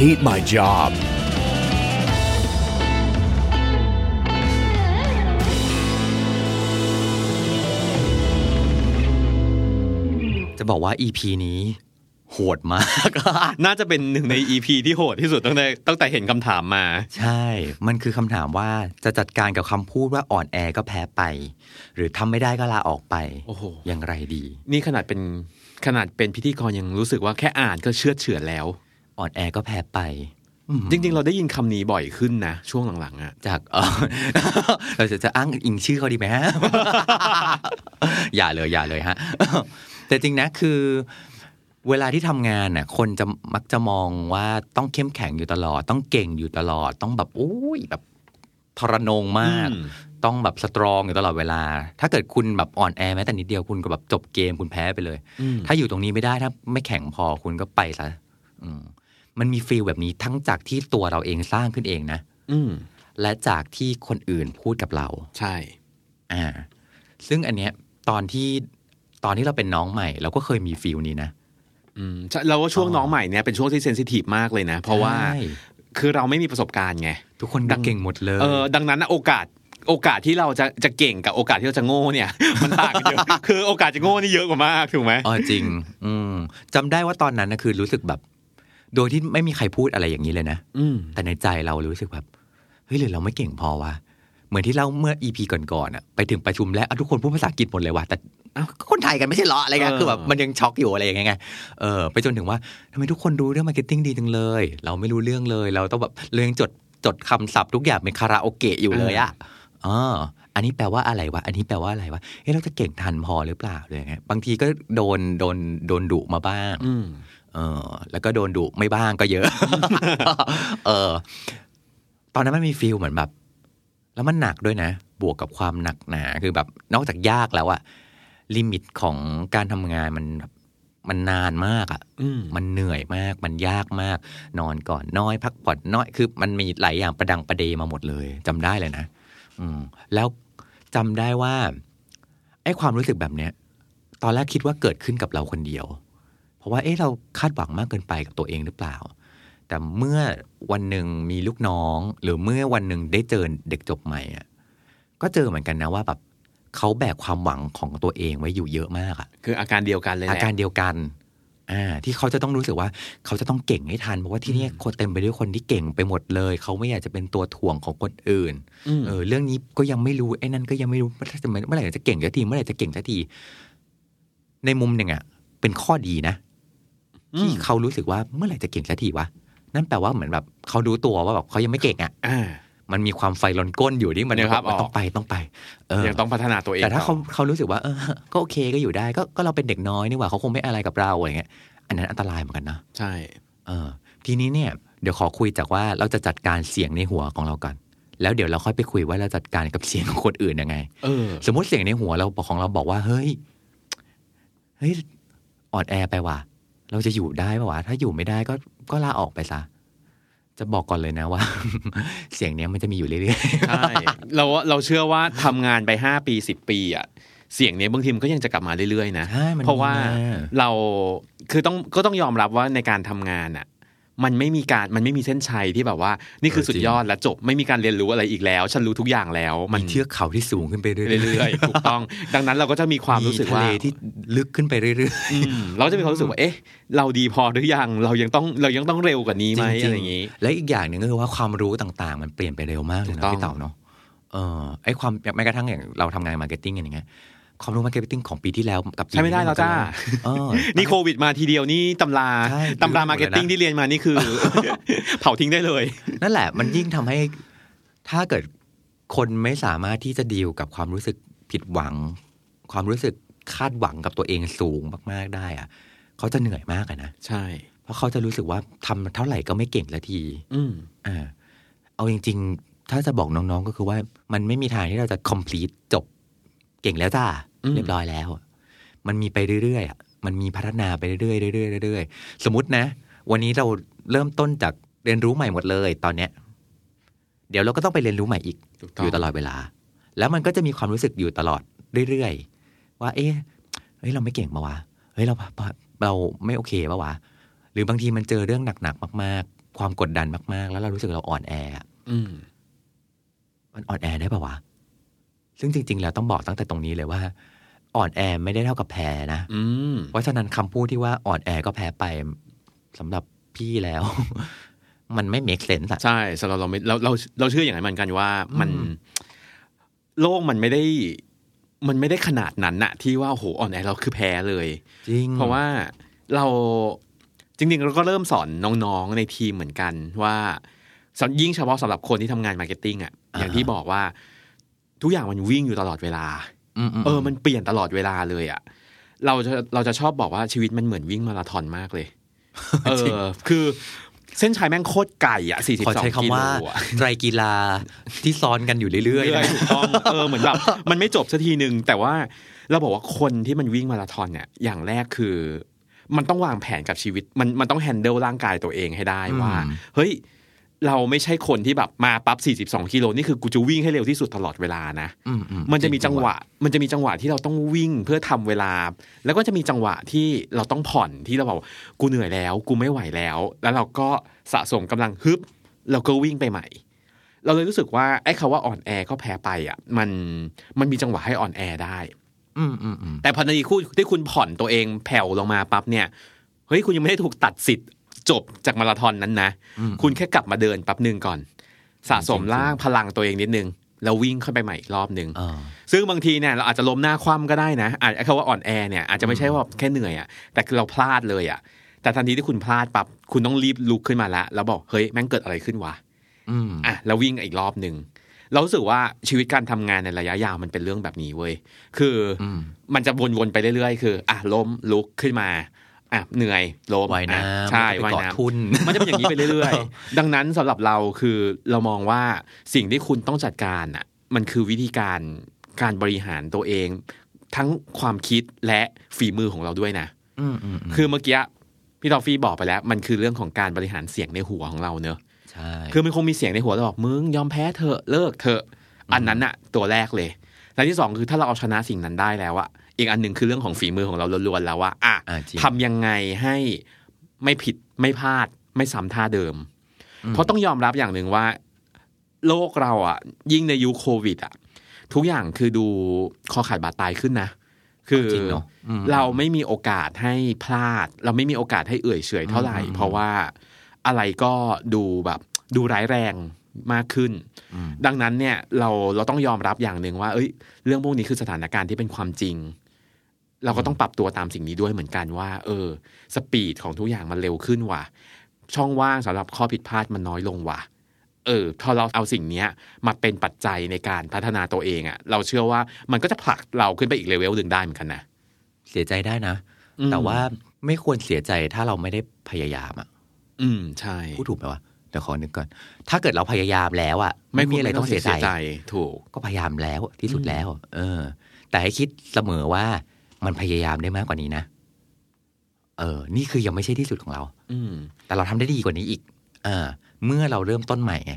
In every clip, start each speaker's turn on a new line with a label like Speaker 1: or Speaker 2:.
Speaker 1: hate my job.
Speaker 2: จะบอกว่า EP นี้โหดมาก
Speaker 3: น่าจะเป็นหนึ่งใน EP ที่โหดที่สุดตั้งแต่ตั้งแต่เห็นคำถามมา
Speaker 2: ใช่ มันคือคำถามว่าจะจัดการกับคำพูดว่าอ่อนแอก็แพ้ไป หรือทำไม่ได้ก็ลาออกไป
Speaker 3: โอ้โห
Speaker 2: อย่างไรดี
Speaker 3: นี่ขนาดเป็นขนาดเป็นพิธีกรยังรู้สึกว่าแค่อ่านก็เชื่อดเฉือนแล้ว
Speaker 2: อ่อนแอก็แพ้ไป
Speaker 3: จริง ๆ เราได้ยินคำนี้บ่อยขึ้นนะ ช่วงหลังๆอะ
Speaker 2: จากเออเราจะจะอ้างอิงชื่อเขาดีไหมฮะ อย่าเลยอย่าเลยฮะ แต่จริงนะคือเวลาที่ทำงานน่ะ คนจะมักจะมองว่าต้องเข้มแข็งอยู่ตลอด ต้องเก่งอยู่ตลอด ต้องแบบโอ้ยแบบทรนงมาก ต้องแบบ strong อยู่ตลอดเวลา ถ้าเกิดคุณแบบอ่อนแอแม้แต่นิดเดียวคุณก็แบบจบเกมคุณแพ้ไปเลย ถ้าอยู่ตรงนี้ไม่ได้ถ้าไม่แข็งพอคุณก็ไปซะอื มมันมี feel แบบนี้ทั้งจากที่ตัวเราเองสร้างขึ้นเองนะ
Speaker 3: อืม
Speaker 2: และจากที่คนอื่นพูดกับเรา
Speaker 3: ใช่
Speaker 2: อ่า ซึ่งอันเนี้ยตอนที่ตอนที่เราเป็นน้องใหม่ เราก็เคยมี feel นี้นะ
Speaker 3: อืมใช่เราว่าช่วงน้องใหม่เนี่ยเป็นช่วงที่ sensitive มากเลยนะ เพราะว่า
Speaker 2: ใช่
Speaker 3: คือเราไม่มีประสบการณ์ไง
Speaker 2: ทุกคนก็เก่งหมดเลย
Speaker 3: เออดังนั้นนะโอกาสโอกาสที่เราจะจะเก่งกับโอกาสที่เราจะโง่เนี่ย มันต่างกันเยอะคือโอกาสจะโง่นี่เยอะกว่ามากถูกไหม
Speaker 2: อ๋อจริง อืมจำได้ว่าตอนนั้นนะคือรู้สึกแบบ โดยที่ไม่มีใครพูดอะไรอย่างนี้เลยนะ
Speaker 3: อืม
Speaker 2: แต่ในใจเรารู้สึกแบบเฮ้ยหรือเราไม่เก่งพอวะเหมือนที่เราเมื่ออีพีก่อนๆอะไปถึงประชุมแล้วอะทุกคนพูดภาษาอังกฤษหมดเลยว่ะแต่อ้าวก็คนไทยกันไม่ใช่เหรออะไรเงี้ยคือแบบมันยังช็อกอยู่อะไรอย่างเงี้ยไงเออไปจนถึงว่าทำไมทุกคนรู้เรื่อง marketing ดีจังเลย เราไม่รู้เรื่องเลย เราต้องแบบเรายังจดจดคำศัพท์ทุกอย่างเป็นคาราโอเกะอยู่เลยอะอ๋ออันนี้แปลว่าอะไรวะ อันนี้แปลว่าอะไรวะ เฮ้ยเราจะเก่งทันพอหรือเปล่าเลยไงบางทีก็โดนโดนโดนดุมาบ้าง
Speaker 3: อืม
Speaker 2: เออ แล้วก็โดนดุไม่บ้างก็เยอะ เออ ตอนนั้นมันมี feel เหมือนแบบ แล้วมันหนักด้วยนะ บวกกับความหนักหนา คือแบบ นอกจากยากแล้วอะลิมิตของการทำงานมันแบบมันนานมากอะ
Speaker 3: อืม
Speaker 2: มันเหนื่อยมาก มันยากมาก นอนก่อนน้อย พักผ่อนน้อย คือ มันมีหลายอย่างประดังประเดมาหมดเลยจำได้เลยนะ อืม แล้วจำได้ว่าไอ้ความรู้สึกแบบเนี้ย ตอนแรกคิดว่าเกิดขึ้นกับเราคนเดียวเพ ราะว่าเอ๊ะเราคาดหวังมากเกินไปกับตัวเองหรือเปล่า แต่เมื่อวันหนึ่งมีลูกน้อง หรือเมื่อวันหนึ่งได้เจอเด็กจบใหม่อะก็เจอเหมือนกันนะว่าแบบเขาแบกความหวังของตัวเองไว้อยู่เยอะมากอะ
Speaker 3: คืออาการเดียวกันเลยแห
Speaker 2: อา
Speaker 3: ละ
Speaker 2: การเดียวกันอ่าที่เขาจะต้องรู้สึกว่าเขาจะต้องเก่งให้ทันเพราะว่าที่เนี่ยคนเต็มไปด้วยคนที่เก่งไปหมดเลย เขาไม่อยากจะเป็นตัวถ่วงของคนอื่น
Speaker 3: อืม
Speaker 2: เออเรื่องนี้ก็ยังไม่รู้ไอ้นั่นก็ยังไม่รู้เมื่อไหร่จะเมื่อไหร่จะเก่งสักทีเมื่อไหร่จะเก่งสักทีในมุมหนึ่งอะเป็นข้อดีนะ ที่เขารู้สึกว่าเมื่อไหร่จะเก่งสักทีวะนั่นแปลว่าเหมือนแบบเขารู้ตัวว่าแบบเขายังไม่เก่งอะ
Speaker 3: อ่า
Speaker 2: มันมีความไฟลนก้นอยู่ที่มัน
Speaker 3: เนี่ยครับ
Speaker 2: มัน
Speaker 3: ออก
Speaker 2: ต้องไปต้องไปเออ
Speaker 3: ยังต้องพัฒนาตัวเอง
Speaker 2: แต่ถ้าเขา
Speaker 3: ต่อ
Speaker 2: เขารู้สึกว่าเออก็โอเคก็อยู่ได้ ก็ก็เราเป็นเด็กน้อยนี่หว่าเขาคงไม่อะไรกับเราอะไรเงี้ย อันนั้นอันตรายเหมือนกันนะ
Speaker 3: ใช่
Speaker 2: เออ ทีนี้เนี่ย เดี๋ยวขอคุยจากว่าเราจะจัดการเสียงในหัวของเราก่อนแล้วเดี๋ยวเราค่อยไปคุยว่าเราจัดการกับเสียงของคนอื่นยังไง
Speaker 3: เออ
Speaker 2: สมมติเสียงในหัวเราของเราบอกว่าเฮ้ยเฮ้ยอ่อนแอไปว่ะ เราจะอยู่ได้ปะวะ ถ้าอยู่ไม่ได้ก็ก็ลาออกไปซะ จะบอกก่อนเลยนะว่า เสียงเนี้ยมันจะมีอยู่เรื่อย
Speaker 3: ใช่เราเราเชื่อว่าทำงานไปห้าปีสิบปีอะเสียงเนี้ยบางทีมันก็ยังจะกลับมาเรื่อยๆนะ
Speaker 2: ใช่มัน
Speaker 3: เพราะว่า
Speaker 2: มีมา
Speaker 3: เราคือต้องก็ต้องยอมรับว่าในการทำงานอะ มันไม่มีการมันไม่มีเส้นชัยที่แบบว่า นี่คือสุดยอดและจบไม่มีการเรียนรู้อะไรอีกแล้ว ฉันรู้ทุกอย่างแล้ว
Speaker 2: ๆ
Speaker 3: มั
Speaker 2: มี
Speaker 3: น
Speaker 2: เทือกเขาที่สูงขึ้นไปเรื่อยๆ
Speaker 3: เรื่อยๆถูกต้อง ดังนั้นเราก็จะมีความรู้สึกว่า
Speaker 2: ทะเลที่ลึกขึ้นไปเรื่อย
Speaker 3: อืมเราจะมีความรู้สึกว่าเอ๊ะ เราดีพอหรือยังเรายังต้องเรายังต้องเร็วกว่านี้
Speaker 2: ๆ
Speaker 3: ไหมอะไร
Speaker 2: ริ
Speaker 3: องย่างนี้ จริง
Speaker 2: ๆ และอีกอย่างหนึ่งก็คือว่าความรู้ต่างๆ มันเปลี่ยนไปเร็วมากเลย
Speaker 3: ถูกต้องนะ
Speaker 2: พี่เต่าเนาะเออไอ้ความแม้กระทั่งอย่างเราทำงาน marketing อย่างเงี้ย ความรู้ marketing ของปีที่แล้วกับปี
Speaker 3: ใช้ไม่ได้แล้วจ้า
Speaker 2: เออ
Speaker 3: นี่โควิดมาทีเดียวนี่ตำรา
Speaker 2: ใช่
Speaker 3: ตำราา
Speaker 2: ลืมหมดเลยนะ
Speaker 3: marketing ที่เรียนมานี่คือ เผาทิ้งได้เลย
Speaker 2: นั่นแหละ มันยิ่งทำให้ถ้าเกิดคนไม่สามารถที่จะดีลกับความรู้สึกผิดหวัง ความรู้สึกคาดหวังกับตัวเองสูงมาก ๆได้อะเขาจะเหนื่อยมากอะนะ
Speaker 3: ใช่
Speaker 2: เพราะเขาจะรู้สึกว่าทำเท่าไหร่ก็ไม่เก่งละที
Speaker 3: อืม
Speaker 2: อ่าเอาจริง ๆ ถ้าจะบอกน้องๆก็คือว่า มันไม่มีทางที่เราจะ complete จบ เก่งแล้วจ้า
Speaker 3: อืม
Speaker 2: เรียบร้อยแล้ว มันมีไปเรื่อยๆอะมันมีพัฒนาไปเรื่อยๆเรื่อยๆเรื่อยๆสมมตินะ วันนี้เราเริ่มต้นจากเรียนรู้ใหม่หมดเลย ตอนเนี้ย เดี๋ยวเราก็ต้องไปเรียนรู้ใหม่อีก
Speaker 3: ถูก
Speaker 2: อยู่ตลอดเวลา แล้วมันก็จะมีความรู้สึกอยู่ตลอดเรื่อยๆว่า เอ๊ะเฮ้ยเราไม่เก่งปะวะเฮ้ยเราเราไม่โอเคปะวะหรือบางทีมันเจอเรื่องหนักๆมาก ๆ ความกดดันมาก ๆ แล้วเรารู้สึกเราอ่อนแออะ
Speaker 3: อืม
Speaker 2: มันอ่อนแอได้ปะวะ ซึ่งจริง ๆ แล้วต้องบอกตั้งแต่ตรงนี้เลยว่า อ่อนแอไม่ได้เท่ากับแพ้นะ
Speaker 3: อือืม
Speaker 2: เพราะฉะนั้นคำพูดที่ว่าอ่อนแอก็แพ้ไปสำหรับพี่แล้ว มันไม่ make sense อะ
Speaker 3: ใช่สำหรับับเราไม่เราเราเราเชื่ออย่างนั้นเหมือนกันว่ามัน
Speaker 2: อืม
Speaker 3: โลกมันไม่ได้มันไม่ได้ขนาดนั้นนะที่ว่าโอ้โหอ่อนแอเราคือแพ้เลย
Speaker 2: จริง
Speaker 3: เพราะว่าเราจริงๆเราก็เริ่มสอนน้องๆในทีมเหมือนกันว่าสอนยิ่งเฉพาะสำหรับคนที่ทำงาน marketing อะอย่างที่บอกว่า ทุกอย่างมันวิ่งอยู่ตลอดเวลา
Speaker 2: มๆ
Speaker 3: เออ มันเปลี่ยนตลอดเวลาเลยอะเราจะเราจะชอบบอกว่าชีวิตมันเหมือนวิ่งมาราธอนมากเลย เอ
Speaker 2: จริง
Speaker 3: อคือเส้นชัยแม่งโคตรไก่อะสี่สิบ
Speaker 2: ขอ
Speaker 3: สอง
Speaker 2: ใช้
Speaker 3: กิ
Speaker 2: คำ
Speaker 3: โล
Speaker 2: ว่า
Speaker 3: อะ
Speaker 2: ไตรกีฬาที่ซ้อนกันอยู่เรื่อยๆ
Speaker 3: เรื่อย
Speaker 2: นะ
Speaker 3: ๆถูกต้องเออเหมือนแบบมันไม่จบสักทีหนึ่งแต่ว่าเราบอกว่าคนที่มันวิ่งมาราธอนเนี่ย อย่างแรกคือ มันต้องวางแผนกับชีวิต มันมันต้องแฮนเดิลร่างกายตัวเองให้ได้ว่า
Speaker 2: อืม
Speaker 3: เฮ้ย เราไม่ใช่คนที่แบบมาปั๊บ42กิโลนี่คือกูจะวิ่งให้เร็วที่สุดตลอดเวลานะ
Speaker 2: อือื
Speaker 3: มันจะมีจังหวะ มันจะมีจังหวะที่เราต้องวิ่งเพื่อทำเวลา แล้วก็จะมีจังหวะที่เราต้องผ่อนที่เราบอกว่ากูเหนื่อยแล้ว กูไม่ไหวแล้ว แล้วเราก็สะสมกำลังฮึบเราก็วิ่งไปใหม่ เราเลยรู้สึกว่าไอ้คาว่าอ่อนแอก็แพ้ไปอะ มันมันมีจังหวะให้อ่อนแอได้
Speaker 2: อืมอืมอืม
Speaker 3: แต่พอในคู่ที่คุณผ่อนตัวเองแผ่วลงมาปั๊บเนี่ยเฮ้ยคุณยังไม่ได้ถูกตัดสิทธิ์ จบจากมาราธอนนั้นนะ คุณแค่กลับมาเดินแป๊บหนึ่งก่อน สะสมร่างพลังตัวเองนิดนึงแล้ววิ่งเข้าไปใหม่อีกรอบหนึ่ง
Speaker 2: อ่า
Speaker 3: ซึ่งบางทีเนี่ยเราอาจจะล้มหน้าคว่ำก็ได้นะอาจคำว่าอ่อนแอเนี่ยอาจจะไม่ใช่ว่าแค่เหนื่อยอะแต่คือเราพลาดเลยอะ แต่ทันทีที่คุณพลาดปั๊บคุณต้องรีบลุกขึ้นมาแล้วแล้วบอกเฮ้ยแม่งเกิดอะไรขึ้นวะ
Speaker 2: อืม
Speaker 3: อะแล้ววิ่งอีกรอบหนึ่งเรารู้สึกว่าชีวิตการทำงานในระยะยาวมันเป็นเรื่องแบบนี้เว้ยคืออ
Speaker 2: อืม
Speaker 3: มันจะวนๆไปเรื่อยๆ คือ อะล้มลุกขึ้นมา อะเหนื่อยล้ม
Speaker 2: ว่ายน้
Speaker 3: อะำใช่
Speaker 2: แล้วก็ไป
Speaker 3: ว่าย
Speaker 2: เกาะ
Speaker 3: น้ำ
Speaker 2: ทุน
Speaker 3: มันจะเป็นอย่างนี้ไปเรื่อยๆ ดังนั้นสำหรับเราคือเรามองว่าสิ่งที่คุณต้องจัดการอะมันคือวิธีการการบริหารตัวเอง ทั้งความคิดและฝีมือของเราด้วยนะ
Speaker 2: อืมอืมอืม
Speaker 3: คือเมื่อกี้พี่ทอฟฟี่บอกไปแล้ว มันคือเรื่องของการบริหารเสียงในหัวของเราเนอะ
Speaker 2: ใช่
Speaker 3: คือมันคงมีเสียงในหัวเราบอกมึงยอมแพ้เถอะเลิกเถอะอันนั้นอะตัวแรกเลยและที่สองคือถ้าเราเอาชนะสิ่งนั้นได้แล้วอะ อีกอันหนึ่งคือเรื่องของฝีมือของเราล้วนๆแล้วว่าอะ
Speaker 2: อ่าจริง
Speaker 3: ทำยังไงให้ไม่ผิดไม่พลาดไม่ซ้ำท่าเดิม เพราะต้องยอมรับอย่างหนึ่งว่า โลกเราอะ ยิ่งในยุคโควิด อะ ทุกอย่างคือดูคอขาดบาดตายขึ้นนะคือ
Speaker 2: จริงเนอะอืม
Speaker 3: เราไม่มีโอกาสให้พลาด เราไม่มีโอกาสให้เอื่อยเฉอยเท่าไหร่
Speaker 2: อืม
Speaker 3: เพราะว่าอะไรก็ดูแบบดูร้ายแรงมากขึ้น
Speaker 2: อืม
Speaker 3: ดังนั้นเนี่ยเราเราต้องยอมรับอย่างหนึ่งว่า เอ้ย เรื่องพวกนี้คือสถานการณ์ที่เป็นความจริง เราก็ต้องปรับตัวตามสิ่งนี้ด้วยเหมือนกันว่า เออ สปีดของทุกอย่างมันเร็วขึ้นว่ะ ช่องว่างสำหรับข้อผิดพลาดมันน้อยลงว่ะ เออพอเราเอาสิ่งเนี้ยมาเป็นปัจจัยในการพัฒนาตัวเองอะ่ะ เราเชื่อว่ามันก็จะผลักเราขึ้นไปอีกเลเวลหนึ่งได้เหมือนกันนะ
Speaker 2: เสียใจได้นะ
Speaker 3: อืม
Speaker 2: แต่ว่าไม่ควรเสียใจถ้าเราไม่ได้พยายามอะ
Speaker 3: อืมใช่
Speaker 2: พูดถูกไหมวะเดี๋ยวขอนึกก่อน ถ้าเกิดเราพยายามแล้วอะ ไม่มีอะไรต้องเสียใจ
Speaker 3: ถูก
Speaker 2: ก็พยายามแล้วที่สุด
Speaker 3: อืม
Speaker 2: แล้ว เออ แต่ให้คิดเสมอว่า มันพยายามได้มากกว่านี้นะ เออ นี่คือยังไม่ใช่ที่สุดของเรา
Speaker 3: อืม
Speaker 2: แต่เราทำได้ดีกว่านี้อีก เออ เมื่อเราเริ่มต้นใหม่ไง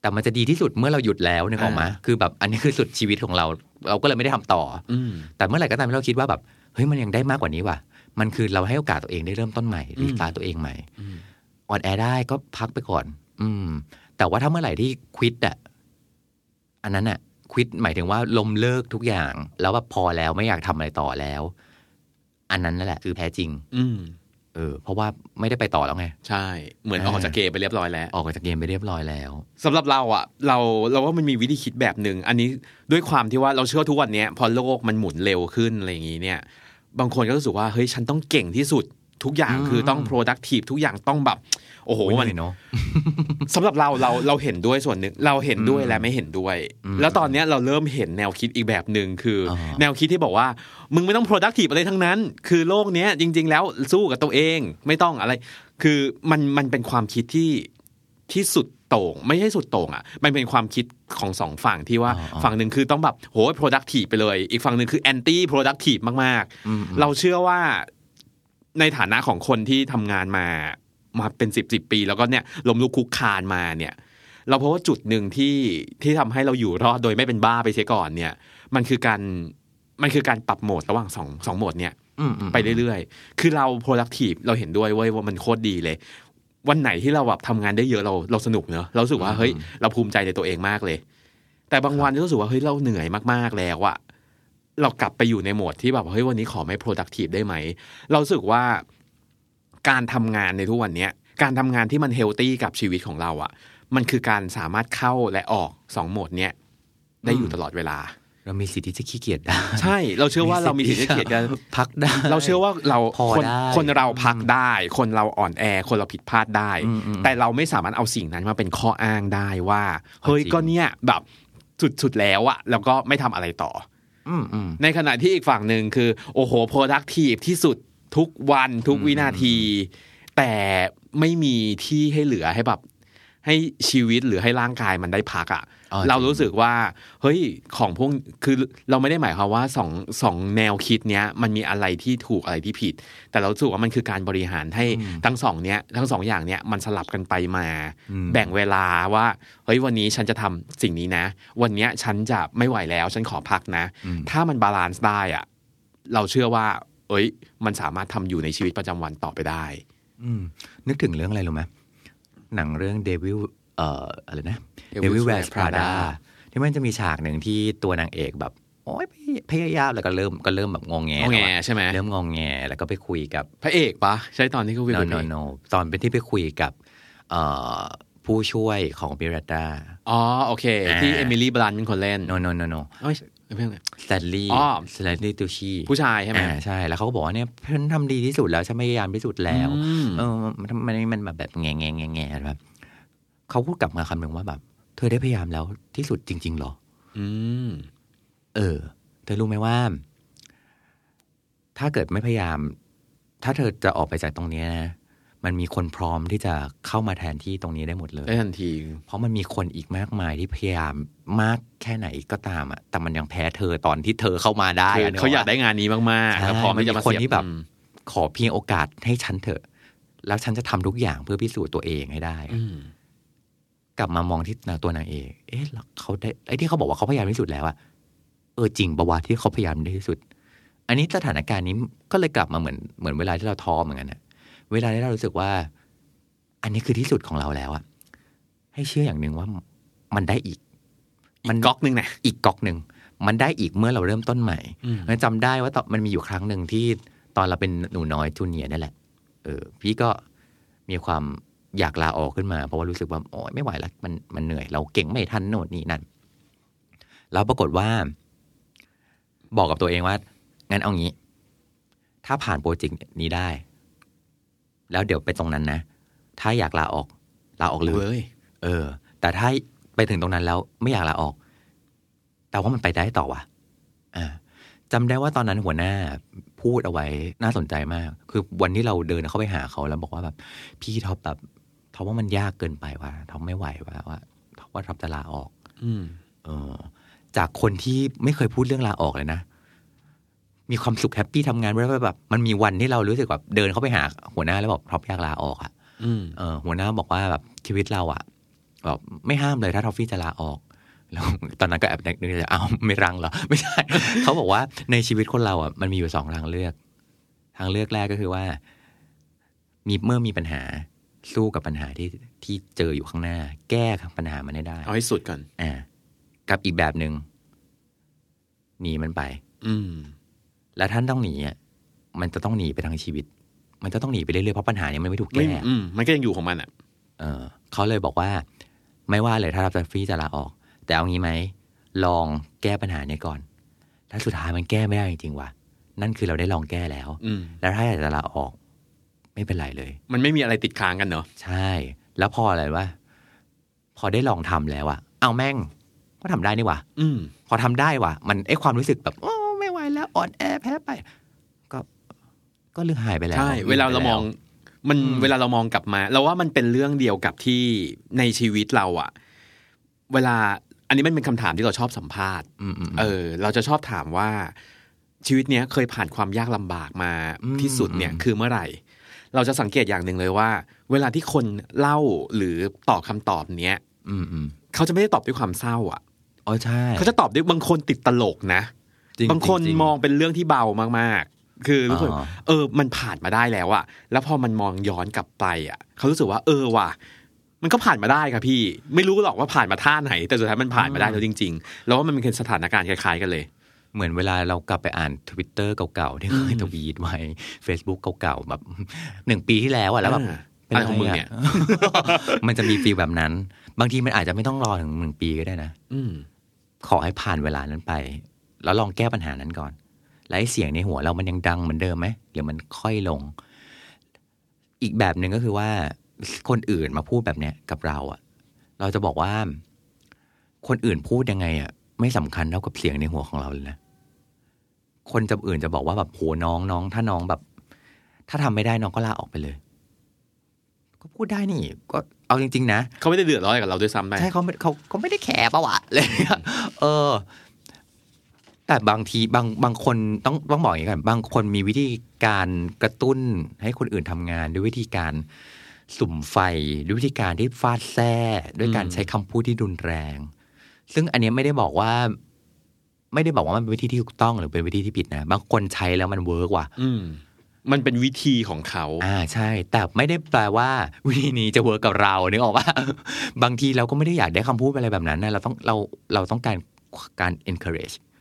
Speaker 2: แต่มันจะดีที่สุดเมื่อเราหยุดแล้วนึกออกไหม
Speaker 3: อ่า
Speaker 2: คือแบบอันนี้คือสุดชีวิตของเรา เราก็เลยไม่ได้ทำต่อ
Speaker 3: อืม
Speaker 2: แต่เมื่อไหร่ก็ตามที่เราคิดว่าแบบเฮ้ยมันยังได้มากกว่านี้ว่ะ มันคือเราให้โอกาสตัวเองได้เริ่มต้นใหม่
Speaker 3: อืม
Speaker 2: รีสตาร์ทตัวเองใหม่
Speaker 3: อืม
Speaker 2: อ่อนแอได้ก็พักไปก่อน อืม แต่ว่าถ้าเมื่อไหร่ที่ควิดอะอันนั้นอะ ควิดหมายถึงว่าลมเลิกทุกอย่าง แล้วแบบพอแล้วไม่อยากทำอะไรต่อแล้ว อันนั้นนั่นแหละคือแพ้จริง
Speaker 3: อืม
Speaker 2: เออ เพราะว่าไม่ได้ไปต่อแล้วไง
Speaker 3: ใช่ เหมือนออกจากเกมไปเรียบร้อยแล้ว
Speaker 2: ออกจากเกมไปเรียบร้อยแล้ว
Speaker 3: สำหรับเราอะ เราเราว่ามันมีวิธีคิดแบบหนึ่งอันนี้ด้วยความที่ว่าเราเชื่อว่าทุกวันเนี้ยพอโลกมันหมุนเร็วขึ้นอะไรอย่างงี้เนี่ย บางคนก็รู้สึกว่าเฮ้ยฉันต้องเก่งที่สุดทุกอย่าง
Speaker 2: อืม
Speaker 3: คือต้อง productive ทุกอย่างต้องแบบ โอ้โห
Speaker 2: โอ้ย
Speaker 3: มัน
Speaker 2: เหนื่อยเนาะ
Speaker 3: สำหรับเราเราเราเห็นด้วยส่วนหนึ่งเราเห็นด้วยและไม่เห็นด้วย
Speaker 2: อืม
Speaker 3: แล้วตอนเนี้ยเราเริ่มเห็นแนวคิดอีกแบบหนึ่งคืออ
Speaker 2: อ
Speaker 3: แนวคิดที่บอกว่า มึงไม่ต้อง productive อะไรทั้งนั้น คือโลกเนี้ยจริง ๆ แล้วสู้กับตัวเองไม่ต้องอะไร คือมันมันเป็นความคิดที่ที่สุดโต่งไม่ใช่สุดโต่งอะมันเป็นความคิดของสองฝั่งที่ว่า
Speaker 2: อ๋ออ๋อ
Speaker 3: ฝั่งหนึ่งคือต้องแบบโห productive ไปเลย อีกฝั่งหนึ่งคือ anti productive มาก
Speaker 2: อืม
Speaker 3: ๆเราเชื่อว่าในฐานะของคนที่ทำงานมา มาเป็นสิบสิบปี แล้วก็เนี่ยล้มลุกคลุกคลานมาเนี่ยเราพบว่าจุดหนึ่งที่ที่ทำให้เราอยู่รอดโดยไม่เป็นบ้าไปเสียก่อนเนี่ย มันคือการมันคือการปรับโหมดระหว่างสองสองโหมดเนี่ย
Speaker 2: อืมอืม
Speaker 3: ไปเรื่อยๆ คือเรา productive เราเห็นด้วยเว้ยว่ามันโคตรดีเลย วันไหนที่เราแบบทำงานได้เยอะเราเราสนุกเนอะเรารู้สึกว่าเฮ้ยเราภูมิใจในตัวเองมากเลย แต่บางวันก็รู้สึกว่าเฮ้ยเราเหนื่อยมากๆแล้วอะเรากลับไปอยู่ในโหมดที่แบบเฮ้ยวันนี้ขอไม่ productive ได้ไหม เรารู้สึกว่า การทำงานในทุกวันเนี้ยการทำงานที่มันเฮลตี้กับชีวิตของเราอะมันคือการสามารถเข้าและออกสองโหมดเนี้ยได้อยู่ตลอดเวลา
Speaker 2: เรามีสิทธิ์ที่จะขี้เกียจได้
Speaker 3: ใช่ เราเชื่อว่าเรามีสิทธิ์ที่จะเกียดกัน
Speaker 2: พักได้
Speaker 3: เราเชื่อว่าเรา
Speaker 2: พอ
Speaker 3: คน
Speaker 2: ได้
Speaker 3: คนเราพักได้ คนเราอ่อนแอ คนเราผิดพลาดได้
Speaker 2: อืมอืม
Speaker 3: แต่เราไม่สามารถเอาสิ่งนั้นมาเป็นข้ออ้างได้ว่า เฮ้ย
Speaker 2: จริง
Speaker 3: ก็เนี่ยแบบสุดๆแล้วอะแล้วก็ไม่ทำอะไรต่อ
Speaker 2: อืมอืม
Speaker 3: ในขณะที่อีกฝั่งหนึ่งคือ โอ้โห productive ที่สุด ทุกวันทุกวินาที แต่ไม่มีที่ให้เหลือให้แบบให้ชีวิตหรือให้ร่างกายมันได้พักอะ่ะ
Speaker 2: อ๋อ
Speaker 3: เรา
Speaker 2: จริง
Speaker 3: รู้สึกว่าเฮ้ยของพวกคือเราไม่ได้หมายความว่าสองสองแนวคิดเนี้ยมันมีอะไรที่ถูกอะไรที่ผิด แต่เรารู้สึกว่ามันคือการบริหารให้ทั้งสองเนี้ยทั้งสองอย่างเนี้ยมันสลับกันไปมา
Speaker 2: อืม
Speaker 3: แบ่งเวลาว่าเฮ้ยวันนี้ฉันจะทำสิ่งนี้นะ วันเนี้ยฉันจะไม่ไหวแล้วฉันขอพักนะ
Speaker 2: อืม
Speaker 3: ถ้ามัน balance ได้อะเราเชื่อว่า เอ้ย มันสามารถทำอยู่ในชีวิตประจำวันต่อไปได้
Speaker 2: อืมนึกถึงเรื่องอะไรรู้ไหมหนังเรื่อง Devil เอ่ออะไรนะ
Speaker 3: Devil
Speaker 2: Devil
Speaker 3: Wears
Speaker 2: Wears Prada
Speaker 3: Prada
Speaker 2: ที่มันจะมีฉากหนึ่งที่ตัวนางเอกแบบโอ๊ยพยายามแล้วก็เริ่มก็เริ่มแบบงองแง
Speaker 3: งอแง
Speaker 2: แล้วอะ
Speaker 3: ใช่ไหม
Speaker 2: เริ่มงองแงแล้วก็ไปคุยกับ
Speaker 3: พระเอกปะใช่ตอนที่เขาคุย
Speaker 2: no
Speaker 3: กับ
Speaker 2: no
Speaker 3: พระเอก
Speaker 2: no ตอนเป็นที่ไปคุยกับเอ่อผู้ช่วยของมิราดา
Speaker 3: อ๋อโอเค ที่
Speaker 2: อ่า
Speaker 3: เอมิลี่บลันเป็นคนเล่น
Speaker 2: no no no no
Speaker 3: เอ้ย เพื่อนเลย
Speaker 2: สแตนลีย์
Speaker 3: อ๋อ
Speaker 2: สแตนลีย์ตูชี
Speaker 3: ผู้ชายใช่ไหม
Speaker 2: อ่าใช่ แล้วเขาก็บอกว่าเนี่ยเพื่อนทำดีที่สุดแล้วฉันพยายามที่สุดแล้ว
Speaker 3: อืม
Speaker 2: เออมันทำไมมันแบบแบบแงแงแงแงแบบเขาพูดกลับมาคำหนึ่งว่าแบบ เธอได้พยายามแล้วที่สุดจริงๆเหรอ
Speaker 3: อืม
Speaker 2: เออ เธอรู้ไหมว่า ถ้าเกิดไม่พยายาม ถ้าเธอจะออกไปจากตรงเนี้ยนะ มันมีคนพร้อมที่จะเข้ามาแทนที่ตรงนี้ได้หมดเลย
Speaker 3: ได้ทันที
Speaker 2: เพราะมันมีคนอีกมากมายที่พยายามมากแค่ไหนก็ตามอะแต่มันยังแพ้เธอตอนที่เธอเข้ามาได้
Speaker 3: คือ
Speaker 2: อะนึ
Speaker 3: เขาอยาก
Speaker 2: ปะ
Speaker 3: ได้งานนี้มากๆ
Speaker 2: ใช่
Speaker 3: แล้วพร้อมที่จะมา
Speaker 2: มันมีคน
Speaker 3: เสียบ
Speaker 2: ที่แบบ
Speaker 3: อืม
Speaker 2: ขอเพียงโอกาสให้ฉันเถอะ แล้วฉันจะทำทุกอย่างเพื่อพิสูจน์ตัวเองให้ได้อะ
Speaker 3: อืม
Speaker 2: กลับมามองที่ตัวนางเอกเอ๊ะแล้วเขาได้ไอ้ที่เขาบอกว่าเขาพยายามที่สุดแล้วอะเออจริงปะวะที่เขาพยายามได้ที่สุด อันนี้สถานการณ์นี้ก็เลยกลับมาเหมือนเหมือนเวลาที่เราท้อเหมือนกันนะ เวลาที่เรารู้สึกว่า อันนี้คือที่สุดของเราแล้วอะให้เชื่ออย่างหนึ่งว่ามันได้อีก
Speaker 3: มันก๊อกหนึงนะ
Speaker 2: อีกก๊อกหนึ่งมันได้อีกเมื่อเราเริ่มต้นใหม่
Speaker 3: อืม
Speaker 2: มันจำได้ว่าตอนมันมีอยู่ครั้งหนึ่งที่ตอนเราเป็นหนูน้อยจูเนียร์นั่นแหละ เออ พี่ก็มีความอยากลาออกขึ้นมา เพราะว่ารู้สึกว่าโอ้ยไม่ไหวแล้วมันมันเหนื่อย เราเก่งไม่ทันโน่นนี่นั่นแล้วปรากฏว่า บอกกับตัวเองว่างั้นเอางี้ ถ้าผ่านโปรเจกต์นี้ได้ แล้วเดี๋ยวไปตรงนั้นนะ ถ้าอยากลาออกลาออกเล
Speaker 3: เลย
Speaker 2: เออ แต่ถ้าไปถึงตรงนั้นแล้วไม่อยากลาออก แต่ว่ามันไปได้ต่อว่ะอ่าจำได้ว่าตอนนั้นหัวหน้าพูดเอาไว้น่าสนใจมาก คือวันที่เราเดินเข้าไปหาเขาแล้วบอกว่าแบบ พี่ท็อปแบบท็อปว่ามันยากเกินไปว่ะท็อปไม่ไหวว่ะว่าท็อปว่าท็อปจะลาออก
Speaker 3: อืม
Speaker 2: เออจากคนที่ไม่เคยพูดเรื่องลาออกเลยนะ มีความสุข happy ทำงานแล้วแบบมันมีวันที่เรารู้สึกแบบเดินเข้าไปหาหัวหน้าแล้วบอกท็อปอยากลาออกอะ
Speaker 3: อืม
Speaker 2: เออหัวหน้าบอกว่าแบบชีวิตเราอะแบบไม่ห้ามเลยถ้าทอฟฟี่จะลาออกแล้วตอนนั้นก็แอบนึกในใจอ้าวไม่รั้งเหรอไม่ใช่ เขาบอกว่าในชีวิตคนเราอะมันมีอยู่สองทางเลือก ทางเลือกแรกก็คือว่า มีเมื่อมีปัญหาสู้กับปัญหาที่ที่เจออยู่ข้างหน้า แก้ปัญหามันให้ได้
Speaker 3: เอาให้สุดก่อน
Speaker 2: อ่ากับอีกแบบหนึ่งหนีมันไป
Speaker 3: อืม
Speaker 2: แล้วท่านต้องหนีอะมันจะต้องหนีไปทั้งชีวิต มันจะต้องหนีไปเรื่อยๆเพราะปัญหาเนี่ยมันไม่ถูก
Speaker 3: ไม่
Speaker 2: แก้
Speaker 3: อืมมันก็ยังอยู่ของมันอะ
Speaker 2: เออเขาเลยบอกว่า ไม่ว่าเลยถ้ารับฟรีจะลาออก แต่เอางี้ไหมลองแก้ปัญหาเนี่ยก่อน ถ้าสุดท้ายมันแก้ไม่ได้จริงๆว่ะนั่นคือเราได้ลองแก้แล้ว
Speaker 3: อืม
Speaker 2: แล้วถ้าอยากจะลาออก ไม่เป็นไรเลย
Speaker 3: มันไม่มีอะไรติดค้างกันเนอะ
Speaker 2: ใช่ แล้วพออะไรว่าพอได้ลองทำแล้วอะเอาแม่ง ก็ทำได้นี่หว่า
Speaker 3: อืม
Speaker 2: พอทำได้ว่ะมันไอความรู้สึกแบบโอ้ไม่ไหว แล้วอ่อนแอแพ้ไป ก็ก็เรื่องหายไปแล้ว
Speaker 3: ใช่เวลาเรามองมัน
Speaker 2: อืม
Speaker 3: เวลาเรามองกลับมา เราว่ามันเป็นเรื่องเดียวกับที่ในชีวิตเราอะเวลาอันนี้มันเป็นคำถามที่เราชอบสัมภาษณ์
Speaker 2: อืมอืม
Speaker 3: เออ เราจะชอบถามว่าชีวิตเนี้ยเคยผ่านความยากลำบากมา
Speaker 2: อืม
Speaker 3: ที่สุดเนี่ย
Speaker 2: อืม
Speaker 3: คือเมื่อไหร่ เราจะสังเกตอย่างหนึ่งเลยว่า เวลาที่คนเล่าหรือตอบคำตอบเนี้ย
Speaker 2: อืมอืม
Speaker 3: เขาจะไม่ได้ตอบด้วยความเศร้า อะ
Speaker 2: อ๋อใช่
Speaker 3: เขาจะตอบด้วยบางคนติดตลกนะ
Speaker 2: จริ
Speaker 3: บางคน
Speaker 2: จริ
Speaker 3: มองเป็นเรื่องที่เบามากๆ คือรู้สึก
Speaker 2: อ๋อ
Speaker 3: เออ มันผ่านมาได้แล้วอะแล้วพอมันมองย้อนกลับไปอะเขารู้สึกว่า เออว่ะมันก็ผ่านมาได้ครับพี่ ไม่รู้หรอกว่าผ่านมาท่าไหน แต่สุดท้ายมันผ่านมาได้แล้วจริง ๆ แล้วว่ามันเป็นสถานการณ์คล้ายๆกันเลย
Speaker 2: เหมือนเวลาเรากลับไปอ่านทวิตเตอร์เก่าๆที่เคยทวีตไว้ Facebook เก่าๆแบบหนึ่งปีที่แล้วอะแล้วแบบ
Speaker 3: อ่า
Speaker 2: เป็น
Speaker 3: อะไรของมึงเนี่ย
Speaker 2: มันจะมี feel แบบนั้น บางทีมันอาจจะไม่ต้องรอถึงหนึ่งปีก็ได้นะ
Speaker 3: อืม
Speaker 2: ขอให้ผ่านเวลานั้นไป แล้วลองแก้ปัญหานั้นก่อนแล้วไอ้เสียงในหัวเรามันยังดังเหมือนเดิมไหมหรือมันค่อยลง อีกแบบหนึ่งก็คือว่าคนอื่นมาพูดแบบเนี้ยกับเราอะเราจะบอกว่า คนอื่นพูดยังไงอะไม่สำคัญเท่ากับเสียงในหัวของเราเลยนะคนจะอื่นจะบอกว่าแบบโหน้องน้องถ้าน้องแบบ ถ้าทำไม่ได้น้องก็ลาออกไปเลย ก็พูดได้นี่ ก็เอาจริง ๆ นะ
Speaker 3: เขาไม่ได้เดือดร้อนอะไรกับเราด้วยซ้ำไป
Speaker 2: ใช่เขาไม่เขาเขาไม่ได้แคร์ปะวะอะไรเลยเออ แต่บางทีบางบางคนต้องต้องบอกอย่างนี้ก่อนบางคนมีวิธีการกระตุ้นให้คนอื่นทำงานด้วยวิธีการสุมไฟด้วยวิธีการที่ฟาดแส้ด้วยการ
Speaker 3: อืม
Speaker 2: ใช้คำพูดที่รุนแรง ซึ่งอันเนี้ยไม่ได้บอกว่า ไม่ได้บอกว่ามันเป็นวิธีที่ถูกต้องหรือเป็นวิธีที่ผิดนะ บางคนใช้แล้วมัน work ว่ะ
Speaker 3: อืมมันเป็นวิธีของเขา
Speaker 2: อ่าใช่ แต่ไม่ได้แปลว่า วิธีนี้จะ work กับเรานึกออกว่า บางทีเราก็ไม่ได้อยากได้คำพูดอะไรแบบนั้นนะเราต้องเราเราต้องการการ encourage
Speaker 3: อืม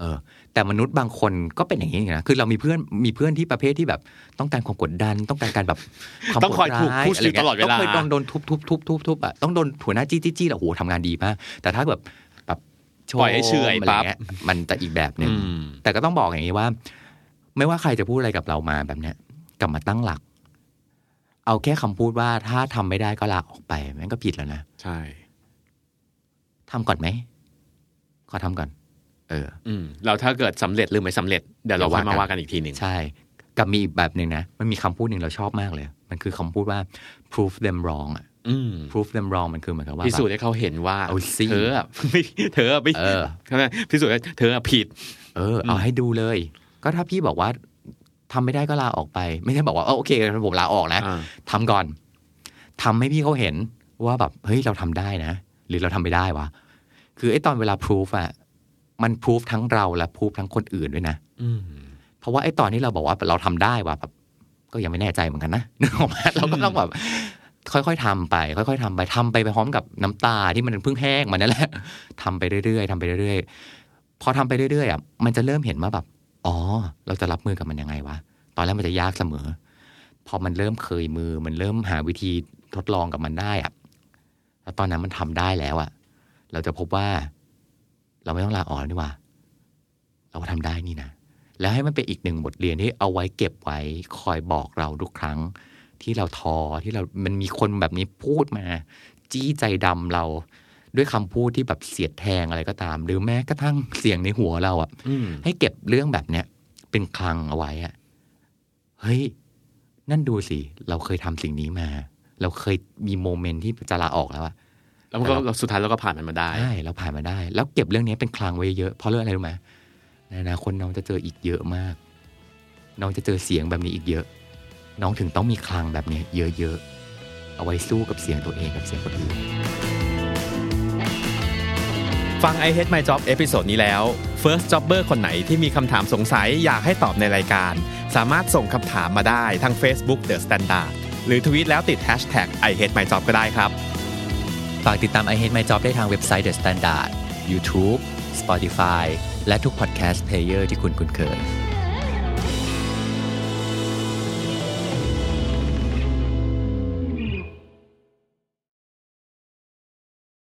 Speaker 2: เออ แต่มนุษย์บางคนก็เป็นอย่างนี้นะ คือเรามีเพื่อนมีเพื่อนที่ประเภทที่แบบ ต้องการความกดดัน ต้องการการแบบความ
Speaker 3: ต้องคอยถูก
Speaker 2: โหดร้า
Speaker 3: push ะ
Speaker 2: ไรงี้
Speaker 3: อยู่ตลอดเวลา
Speaker 2: ต้องคอยโดนโดนทุบทุบทุบทุบทุบอะต้องโดนหัวหน้าจี้จี้จี้แล้วโหทำงานดีมาก แต่ถ้าแบบแบบโชว์
Speaker 3: ปล่อยให้เฉื่อยะ
Speaker 2: ไร
Speaker 3: ปั๊บ
Speaker 2: เงี้มันจะอีกแบบหนึ่ง
Speaker 3: อืม
Speaker 2: แต่ก็ต้องบอกอย่างนี้ว่า ไม่ว่าใครจะพูดอะไรกับเรามาแบบเนี้ยกลับมาตั้งหลัก เอาแค่คำพูดว่าถ้าทำไม่ได้ก็ลาออกไปมันก็ผิดแล้วนะ
Speaker 3: ใช่
Speaker 2: ทำก่อนไหมขอทำก่อน เออ
Speaker 3: อืมเราถ้าเกิดสำเร็จหรือไม่สำเร็จเดี๋ยวเราค่อยมาว่ากันอีกทีหนึ่ง
Speaker 2: ใช่กับมีอีกแบบหนึ่งนะ มันมีคำพูดหนึ่งเราชอบมากเลย มันคือคำพูดว่า prove them wrong อะ
Speaker 3: อืม
Speaker 2: prove them wrong มันคือเหมือนกับว่า
Speaker 3: พิสูจน์
Speaker 2: แบบ
Speaker 3: ให้เขาเห็นว่า
Speaker 2: เอาสิ
Speaker 3: เธออะไม่เธออะไม่
Speaker 2: เออ
Speaker 3: ใช่ไหมพิสูจน์ให้เธออะผิด
Speaker 2: เออ เอาให้ดูเลย ก็ถ้าพี่บอกว่าทำไม่ได้ก็ลาออกไป ไม่ใช่บอกว่าเออโอเคผมลาออกนะ
Speaker 3: อ่า
Speaker 2: ทำก่อนทำให้พี่เขาเห็นว่าแบบเฮ้ยเราทำได้นะ หรือเราทำไม่ได้วะคือไอ้ตอนเวลา proof อะ มัน proof ทั้งเราและ proof ทั้งคนอื่นด้วยนะ
Speaker 3: อืม
Speaker 2: เพราะว่าไอ้ตอนที่เราบอกว่าเราทำได้ว่ะแบบก็ยังไม่แน่ใจเหมือนกันนะนึกออกไหมเราก็ต้องแบบค่อยๆทำไป ค่อย ๆทำไปทำไปไปพร้อมกับน้ำตาที่มันเพิ่งแห้งมันนั่นแหละทำไปเรื่อยๆทำไปเรื่อยๆพอทำไปเรื่อยๆอะมันจะเริ่มเห็นว่าแบบอ๋อ เราจะรับมือกับมันยังไงวะตอนแรกมันจะยากเสมอ พอมันเริ่มเคยมือ มันเริ่มหาวิธีทดลองกับมันได้อะแล้วตอนนั้นมันทำได้แล้วอะเราจะพบว่า เราไม่ต้องลาออกแล้วนี่หว่า เราก็ทำได้นี่นะ แล้วให้มันเป็นอีกหนึ่งบทเรียนที่เอาไว้เก็บไว้คอยบอกเราทุกครั้ง ที่เราท้อที่เรา มันมีคนแบบนี้พูดมา จี้ใจดำเรา ด้วยคำพูดที่แบบเสียดแทงอะไรก็ตาม หรือแม้กระทั่งเสียงในหัวเราอะ
Speaker 3: อืม
Speaker 2: ให้เก็บเรื่องแบบเนี้ยเป็นคลังเอาไว้อะเฮ้ยนั่นดูสิ เราเคยทำสิ่งนี้มา เราเคยมีโมเมนต์ที่จะลาออกแล้วอะ
Speaker 3: แล้วมันก็เราสุดท้ายเราก็ผ่านมันมาได้
Speaker 2: ใช่เราผ่านมาได้ แล้วเก็บเรื่องนี้เป็นคลังไว้เยอะเพราะเรื่องอะไรรู้ไหมในอนาคตน้องจะเจออีกเยอะมาก น้องจะเจอเสียงแบบนี้อีกเยอะ น้องถึงต้องมีคลังแบบนี้เยอะๆเอาไว้สู้กับเสียงตัวเองกับเสียงคนอื่น
Speaker 3: ฟัง I Hate My Job episode นี้แล้ว First Jobber คนไหนที่มีคำถามสงสัยอยากให้ตอบในรายการ สามารถส่งคำถามมาได้ทาง Facebook The Standard หรือทวีตแล้วติด Hashtag I Hate My Job ก็ได้ครับ
Speaker 2: ฝากติดตาม I Hate My Job ได้ทางเว็บไซต์ The Standard YouTube Spotify และทุก podcast player ที่คุณคุ้นเคย